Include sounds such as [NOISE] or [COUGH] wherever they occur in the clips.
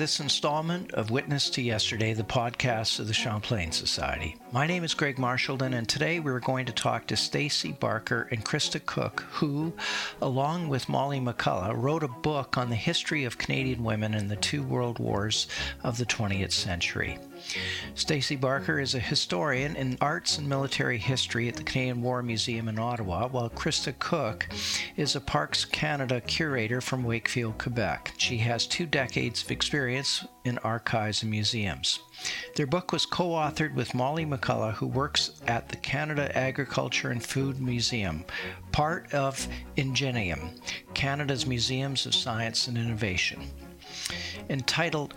This installment of Witness to Yesterday, the podcast of the Champlain Society. My name is Greg Marchildon, and today we're going to talk to Stacy Barker and Krista Cook, who, along with Molly McCullough, wrote a book on the history of Canadian women in the two world wars of the 20th century. Stacey Barker is a historian in arts and military history at the Canadian War Museum in Ottawa, while Krista Cook is a Parks Canada curator from Wakefield, Quebec. She has two decades of experience in archives and museums. Their book was co authored with Molly McCullough, who works at the Canada Agriculture and Food Museum, part of Ingenium, Canada's Museums of Science and Innovation. Entitled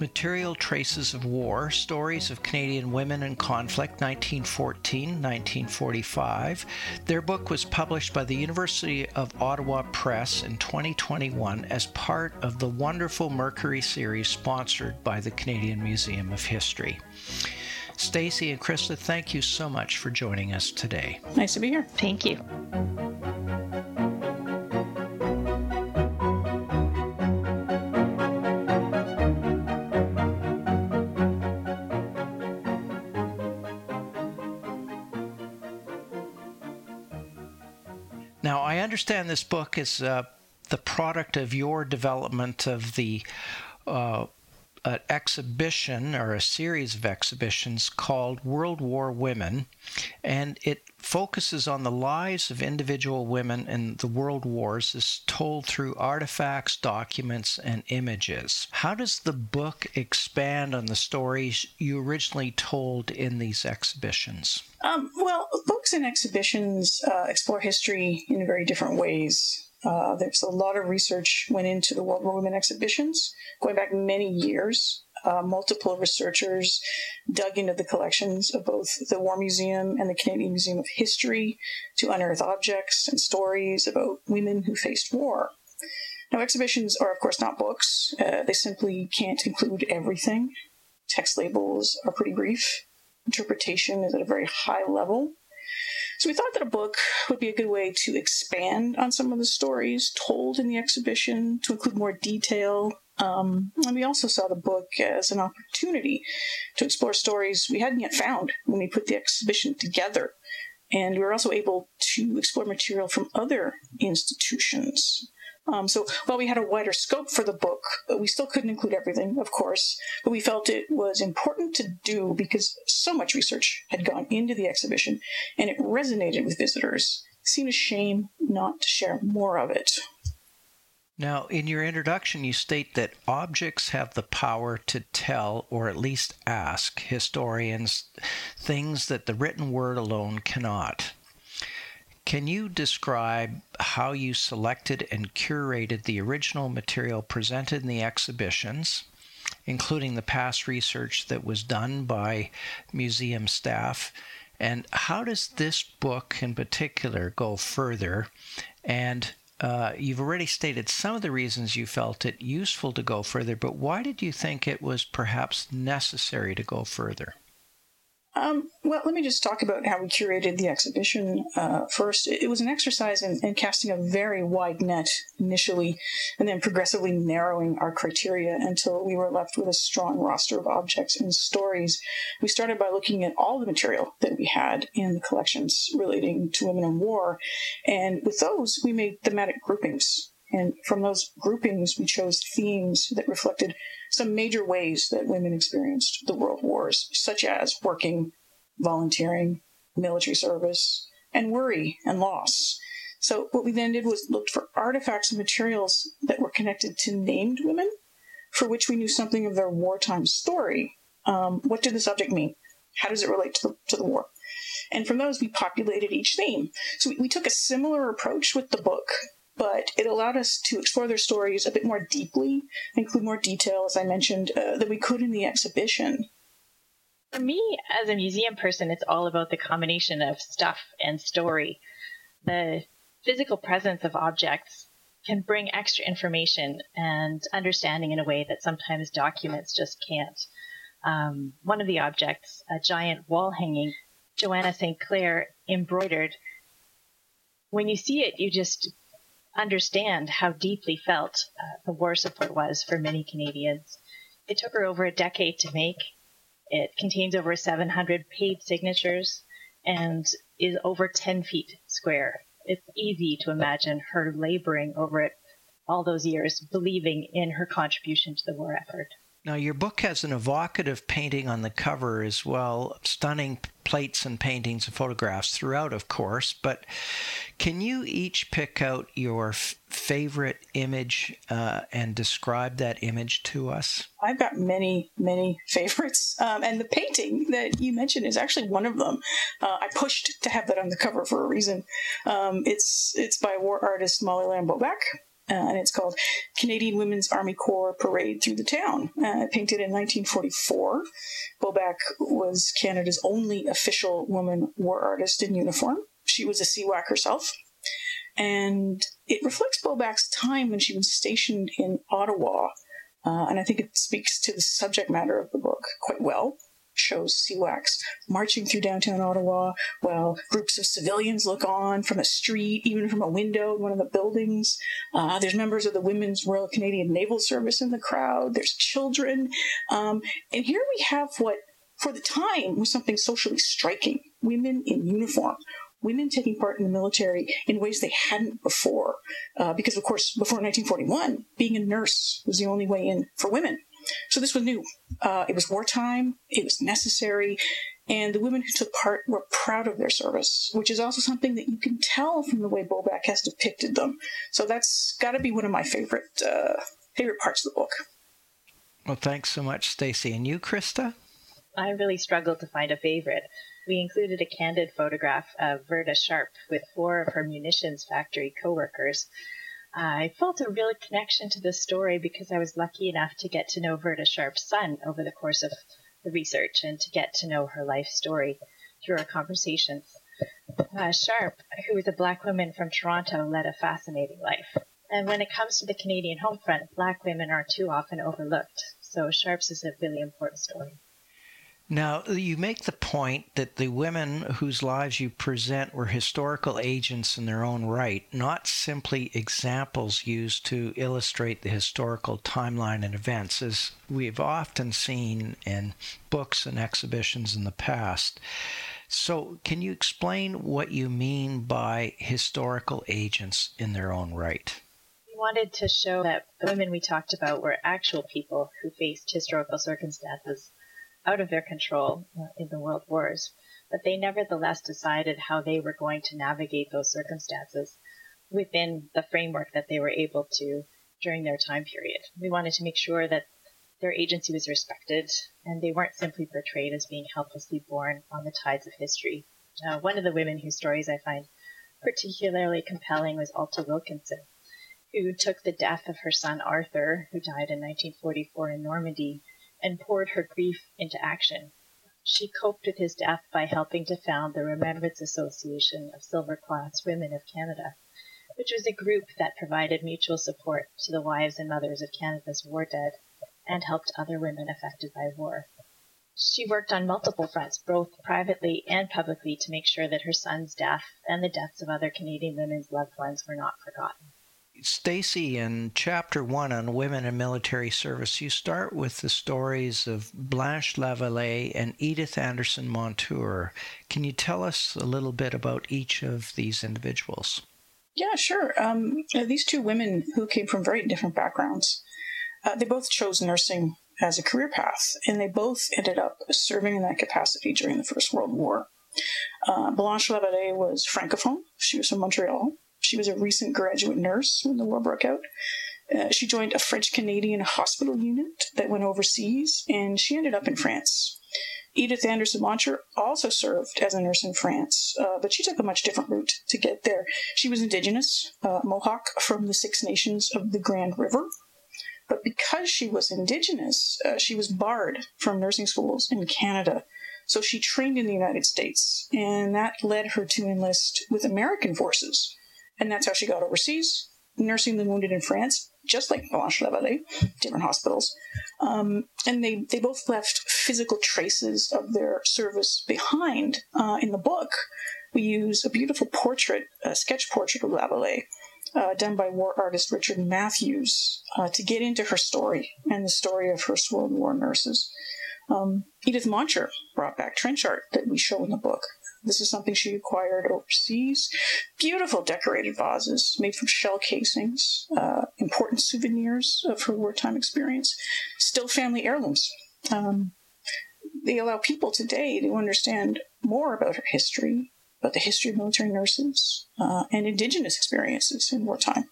Material Traces of War Stories of Canadian Women in Conflict 1914 1945. Their book was published by the University of Ottawa Press in 2021 as part of the wonderful Mercury series sponsored by the Canadian Museum of History. Stacy and Krista, thank you so much for joining us today. Nice to be here. Thank you. Understand this book is uh, the product of your development of the uh, exhibition or a series of exhibitions called World War Women, and it focuses on the lives of individual women in the world wars is told through artifacts, documents, and images. How does the book expand on the stories you originally told in these exhibitions? Um, well, books and exhibitions uh, explore history in very different ways. Uh, there's a lot of research went into the World War Women exhibitions, going back many years. Uh, multiple researchers dug into the collections of both the War Museum and the Canadian Museum of History to unearth objects and stories about women who faced war. Now, exhibitions are, of course, not books. Uh, they simply can't include everything. Text labels are pretty brief. Interpretation is at a very high level. So we thought that a book would be a good way to expand on some of the stories told in the exhibition, to include more detail. Um, and we also saw the book as an opportunity to explore stories we hadn't yet found when we put the exhibition together. And we were also able to explore material from other institutions. Um, so while we had a wider scope for the book, we still couldn't include everything, of course, but we felt it was important to do because so much research had gone into the exhibition and it resonated with visitors. It seemed a shame not to share more of it. Now, in your introduction, you state that objects have the power to tell, or at least ask, historians things that the written word alone cannot. Can you describe how you selected and curated the original material presented in the exhibitions, including the past research that was done by museum staff? And how does this book in particular go further? And uh, you've already stated some of the reasons you felt it useful to go further, but why did you think it was perhaps necessary to go further? Um, well, let me just talk about how we curated the exhibition uh, first. It was an exercise in, in, casting a very wide net initially, and then progressively narrowing our criteria until we were left with a strong roster of objects and stories. We started by looking at all the material that we had in the collections relating to women in war, and with those, we made thematic groupings. And from those groupings, we chose themes that reflected some major ways that women experienced the world wars, such as working, volunteering, military service, and worry and loss. So what we then did was looked for artifacts and materials that were connected to named women, for which we knew something of their wartime story. Um, what did the subject mean? How does it relate to the, to the war? And from those, we populated each theme. So we, we took a similar approach with the book but it allowed us to explore their stories a bit more deeply, include more detail, as I mentioned, uh, than we could in the exhibition. For me, as a museum person, it's all about the combination of stuff and story. The physical presence of objects can bring extra information and understanding in a way that sometimes documents just can't. Um, one of the objects, a giant wall hanging, Joanna St. Clair embroidered. When you see it, you just understand how deeply felt uh, the war support was for many Canadians. It took her over a decade to make. It contains over 700 paid signatures and is over 10 feet square. It's easy to imagine her laboring over it all those years, believing in her contribution to the war effort. Now, your book has an evocative painting on the cover as well, stunning plates and paintings and photographs throughout, of course. But can you each pick out your f- favorite image uh, and describe that image to us? I've got many, many [LAUGHS] favorites. Um, and the painting that you mentioned is actually one of them. Uh, I pushed to have that on the cover for a reason. Um, it's, it's by war artist Molly Lamb Bobak uh, and it's called Canadian Women's Army Corps Parade Through the Town. Uh, painted in 1944. Bobak was Canada's only official woman war artist in uniform. She was a CWAC herself. And it reflects Bobak's time when she was stationed in Ottawa. Uh, and I think it speaks to the subject matter of the book quite well shows CWACs marching through downtown Ottawa while groups of civilians look on from a street, even from a window in one of the buildings. Uh, there's members of the Women's Royal Canadian Naval Service in the crowd. There's children. Um, and here we have what, for the time, was something socially striking women in uniform women taking part in the military in ways they hadn't before. Uh, because, of course, before 1941, being a nurse was the only way in for women. So this was new. Uh, it was wartime, it was necessary, and the women who took part were proud of their service, which is also something that you can tell from the way Bobak has depicted them. So that's got to be one of my favorite uh, favorite parts of the book. Well, thanks so much, Stacy. And you, Krista? I really struggled to find a favorite. We included a candid photograph of Verda Sharp with four of her munitions factory co-workers I felt a real connection to this story because I was lucky enough to get to know Verda Sharp's son over the course of the research and to get to know her life story through our conversations. Uh, Sharp, who was a black woman from Toronto, led a fascinating life. And when it comes to the Canadian home front, black women are too often overlooked. So Sharp's is a really important story. Now, you make the point that the women whose lives you present were historical agents in their own right, not simply examples used to illustrate the historical timeline and events, as we've often seen in books and exhibitions in the past. So, can you explain what you mean by historical agents in their own right? We wanted to show that the women we talked about were actual people who faced historical circumstances out of their control uh, in the world wars, but they nevertheless decided how they were going to navigate those circumstances within the framework that they were able to during their time period. We wanted to make sure that their agency was respected and they weren't simply portrayed as being helplessly born on the tides of history. Uh, one of the women whose stories I find particularly compelling was Alta Wilkinson, who took the death of her son Arthur, who died in 1944 in Normandy, and poured her grief into action. She coped with his death by helping to found the Remembrance Association of Silver Cross Women of Canada, which was a group that provided mutual support to the wives and mothers of Canada's war dead and helped other women affected by war. She worked on multiple fronts, both privately and publicly, to make sure that her son's death and the deaths of other Canadian women's loved ones were not forgotten. Stacy, in chapter one on women in military service, you start with the stories of Blanche Lavallee and Edith Anderson Montour. Can you tell us a little bit about each of these individuals? Yeah, sure. Um, these two women who came from very different backgrounds, uh, they both chose nursing as a career path, and they both ended up serving in that capacity during the First World War. Uh, Blanche Lavallee was francophone. She was from Montreal. She was a recent graduate nurse when the war broke out. Uh, she joined a French Canadian hospital unit that went overseas, and she ended up in France. Edith Anderson Montour also served as a nurse in France, uh, but she took a much different route to get there. She was indigenous, uh, Mohawk from the Six Nations of the Grand River. But because she was indigenous, uh, she was barred from nursing schools in Canada. So she trained in the United States, and that led her to enlist with American forces and that's how she got overseas, nursing the wounded in France, just like Blanche Lavallee, different hospitals. Um, and they, they both left physical traces of their service behind. Uh, in the book, we use a beautiful portrait, a sketch portrait of Lavallee, uh, done by war artist Richard Matthews, uh, to get into her story and the story of First World War nurses. Um, Edith Montour brought back trench art that we show in the book. This is something she acquired overseas. Beautiful decorated vases made from shell casings, uh, important souvenirs of her wartime experience, still family heirlooms. Um, they allow people today to understand more about her history, about the history of military nurses, uh, and indigenous experiences in wartime.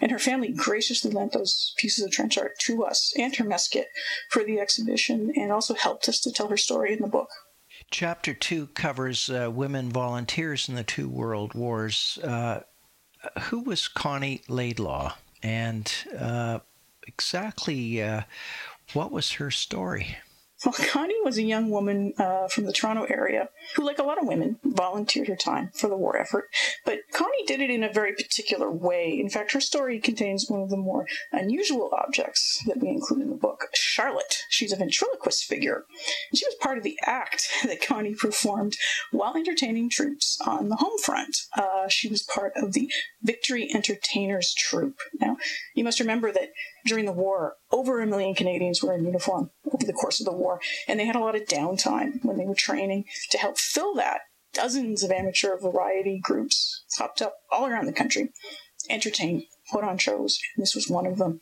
And her family graciously lent those pieces of trench art to us and her mess kit for the exhibition and also helped us to tell her story in the book. Chapter two covers uh, women volunteers in the two world wars. Uh, who was Connie Laidlaw, and uh, exactly uh, what was her story? Connie was a young woman uh, from the Toronto area who, like a lot of women, volunteered her time for the war effort. But Connie did it in a very particular way. In fact, her story contains one of the more unusual objects that we include in the book Charlotte. She's a ventriloquist figure. She was part of the act [LAUGHS] that Connie performed while entertaining troops on the home front. Uh, she was part of the Victory Entertainers Troupe. Now, you must remember that during the war, over a million Canadians were in uniform over the course of the war, and they had a lot of downtime when they were training to help fill that. Dozens of amateur variety groups popped up all around the country, entertain, put on shows, and this was one of them.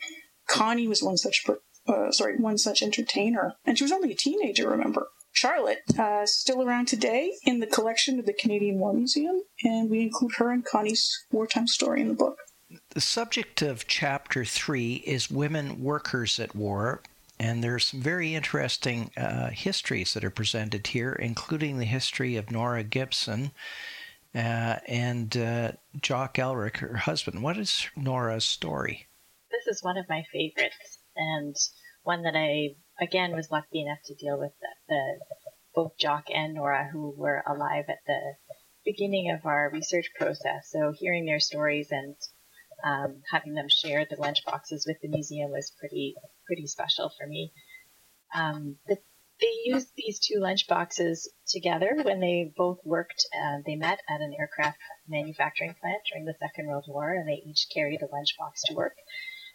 Connie was one such, uh, sorry, one such entertainer, and she was only a teenager. Remember, Charlotte, uh, still around today in the collection of the Canadian War Museum, and we include her and Connie's wartime story in the book. The subject of chapter three is women workers at war, and there's some very interesting uh, histories that are presented here, including the history of Nora Gibson uh, and uh, Jock Elric, her husband. What is Nora's story? This is one of my favorites, and one that I again was lucky enough to deal with the, the both Jock and Nora, who were alive at the beginning of our research process. So hearing their stories and um, having them share the lunch boxes with the museum was pretty pretty special for me. Um, the, they used these two lunch boxes together when they both worked. Uh, they met at an aircraft manufacturing plant during the Second World War, and they each carried a lunch box to work.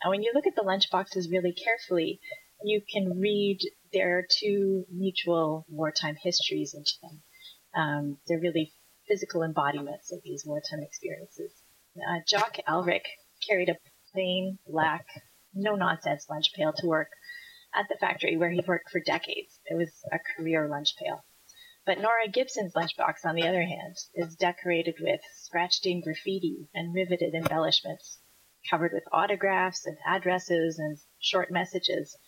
And when you look at the lunch boxes really carefully, you can read their two mutual wartime histories into them. Um, they're really physical embodiments of these wartime experiences uh, Jock Elric carried a plain black, no nonsense lunch pail to work at the factory where he'd worked for decades. It was a career lunch pail. But Nora Gibson's lunchbox, on the other hand, is decorated with scratched in graffiti and riveted embellishments, covered with autographs and addresses and short messages.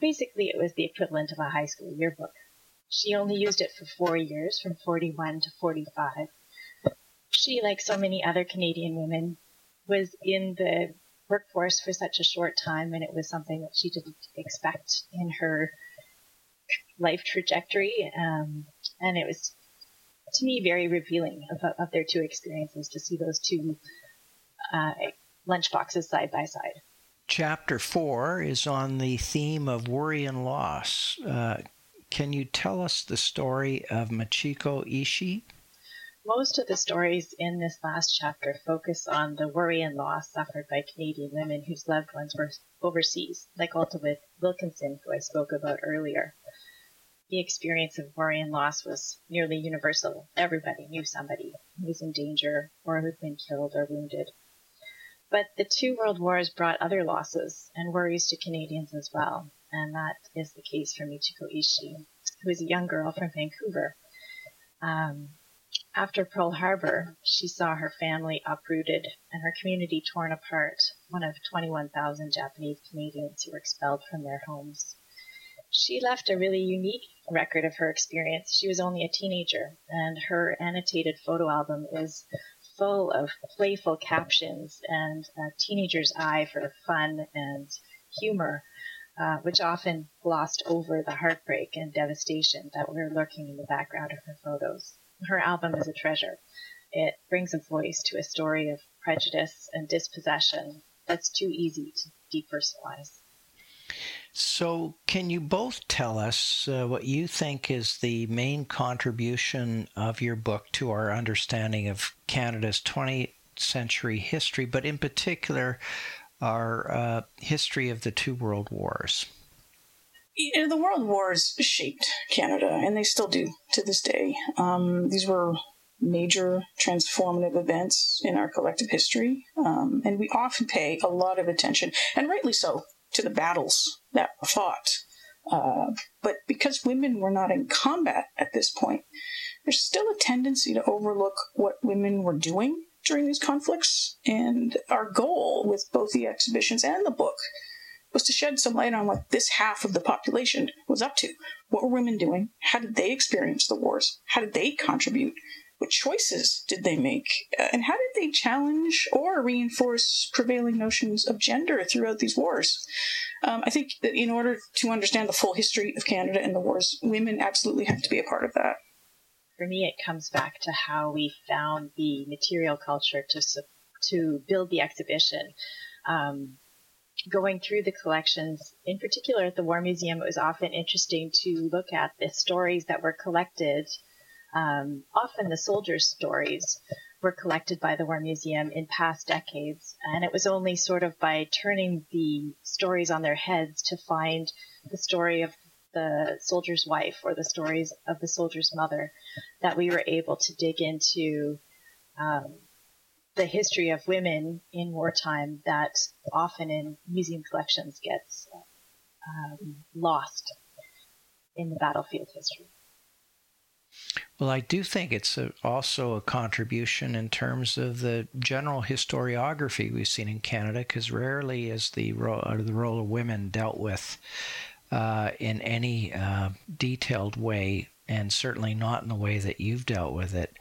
Basically, it was the equivalent of a high school yearbook. She only used it for four years, from 41 to 45, she, like so many other Canadian women, was in the workforce for such a short time, and it was something that she didn't expect in her life trajectory. Um, and it was, to me, very revealing of, of their two experiences to see those two uh, lunchboxes side by side. Chapter four is on the theme of worry and loss. Uh, can you tell us the story of Michiko Ishii? Most of the stories in this last chapter focus on the worry and loss suffered by Canadian women whose loved ones were overseas, like Alta Wilkinson, who I spoke about earlier. The experience of worry and loss was nearly universal. Everybody knew somebody who was in danger or who had been killed or wounded. But the two world wars brought other losses and worries to Canadians as well, and that is the case for Michiko Ishii, who is a young girl from Vancouver. Um, after Pearl Harbor, she saw her family uprooted and her community torn apart, one of 21,000 Japanese Canadians who were expelled from their homes. She left a really unique record of her experience. She was only a teenager, and her annotated photo album is full of playful captions and a teenager's eye for fun and humor, uh, which often glossed over the heartbreak and devastation that were lurking in the background of her photos her album is a treasure. It brings a voice to a story of prejudice and dispossession that's too easy to depersonalize. So, can you both tell us uh, what you think is the main contribution of your book to our understanding of Canada's 20th century history, but in particular, our uh, history of the two world wars? You know, the world wars shaped Canada, and they still do to this day. Um, these were major transformative events in our collective history, um, and we often pay a lot of attention, and rightly so, to the battles that were fought. Uh, but because women were not in combat at this point, there's still a tendency to overlook what women were doing during these conflicts. And our goal with both the exhibitions and the book was to shed some light on what this half of the population was up to. What were women doing? How did they experience the wars? How did they contribute? What choices did they make? Uh, and how did they challenge or reinforce prevailing notions of gender throughout these wars? Um, I think that in order to understand the full history of Canada and the wars, women absolutely have to be a part of that. For me, it comes back to how we found the material culture to to build the exhibition. Um, going through the collections, in particular at the War Museum, it was often interesting to look at the stories that were collected. Um, often the soldiers' stories were collected by the War Museum in past decades, and it was only sort of by turning the stories on their heads to find the story of the soldier's wife or the stories of the soldier's mother that we were able to dig into um, the history of women in wartime that often in museum collections gets um, lost in the battlefield history. Well, I do think it's a, also a contribution in terms of the general historiography we've seen in Canada, because rarely is the role, the role of women dealt with uh, in any uh, detailed way, and certainly not in the way that you've dealt with it.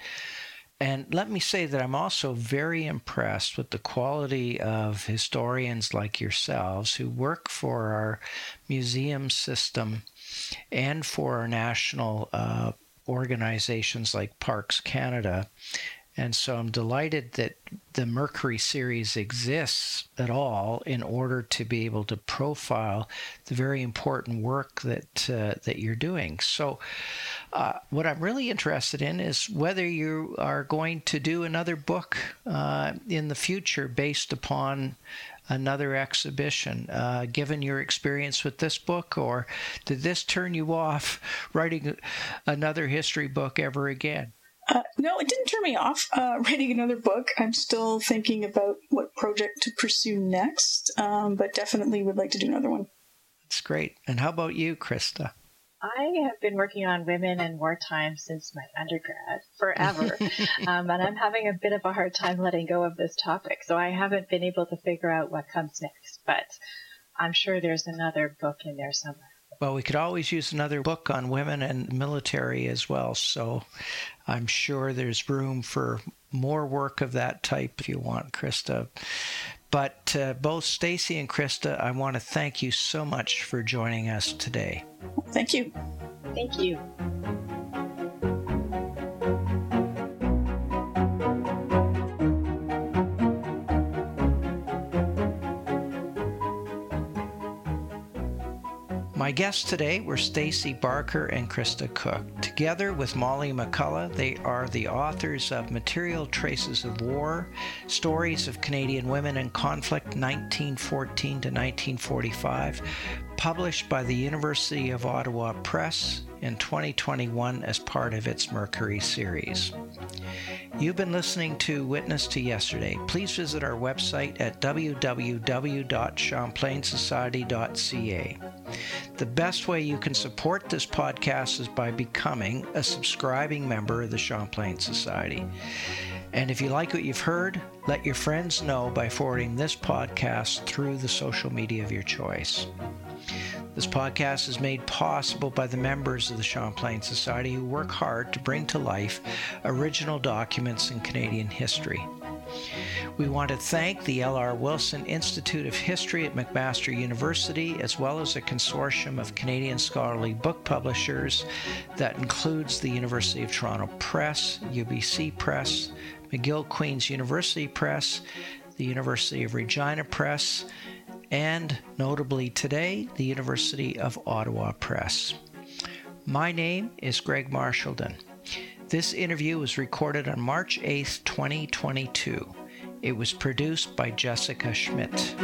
And let me say that I'm also very impressed with the quality of historians like yourselves who work for our museum system and for our national uh, organizations like Parks Canada and so I'm delighted that the Mercury series exists at all in order to be able to profile the very important work that uh, that you're doing. So, uh, what I'm really interested in is whether you are going to do another book uh, in the future based upon another exhibition, uh, given your experience with this book, or did this turn you off writing another history book ever again? Uh, no, it didn't turn me off uh, writing another book. I'm still thinking about what project to pursue next, um, but definitely would like to do another one. That's great. And how about you, Krista? I have been working on women in wartime since my undergrad, forever. [LAUGHS] um, and I'm having a bit of a hard time letting go of this topic. So I haven't been able to figure out what comes next. But I'm sure there's another book in there somewhere. Well, we could always use another book on women and military as well. So I'm sure there's room for more work of that type if you want, Krista. But uh, both Stacy and Krista, I want to thank you so much for joining us today. Thank you. Thank you. Guests today were Stacy Barker and Krista Cook. Together with Molly McCullough, they are the authors of Material Traces of War Stories of Canadian Women in Conflict 1914 to 1945, published by the University of Ottawa Press in 2021 as part of its Mercury series. You've been listening to Witness to Yesterday. Please visit our website at www.champlainsociety.ca. The best way you can support this podcast is by becoming a subscribing member of the Champlain Society. And if you like what you've heard, let your friends know by forwarding this podcast through the social media of your choice. This podcast is made possible by the members of the Champlain Society who work hard to bring to life original documents in Canadian history. We want to thank the L.R. Wilson Institute of History at McMaster University, as well as a consortium of Canadian scholarly book publishers that includes the University of Toronto Press, UBC Press, McGill Queen's University Press, the University of Regina Press, and notably today, the University of Ottawa Press. My name is Greg Marchildon. This interview was recorded on March 8, 2022. It was produced by Jessica Schmidt.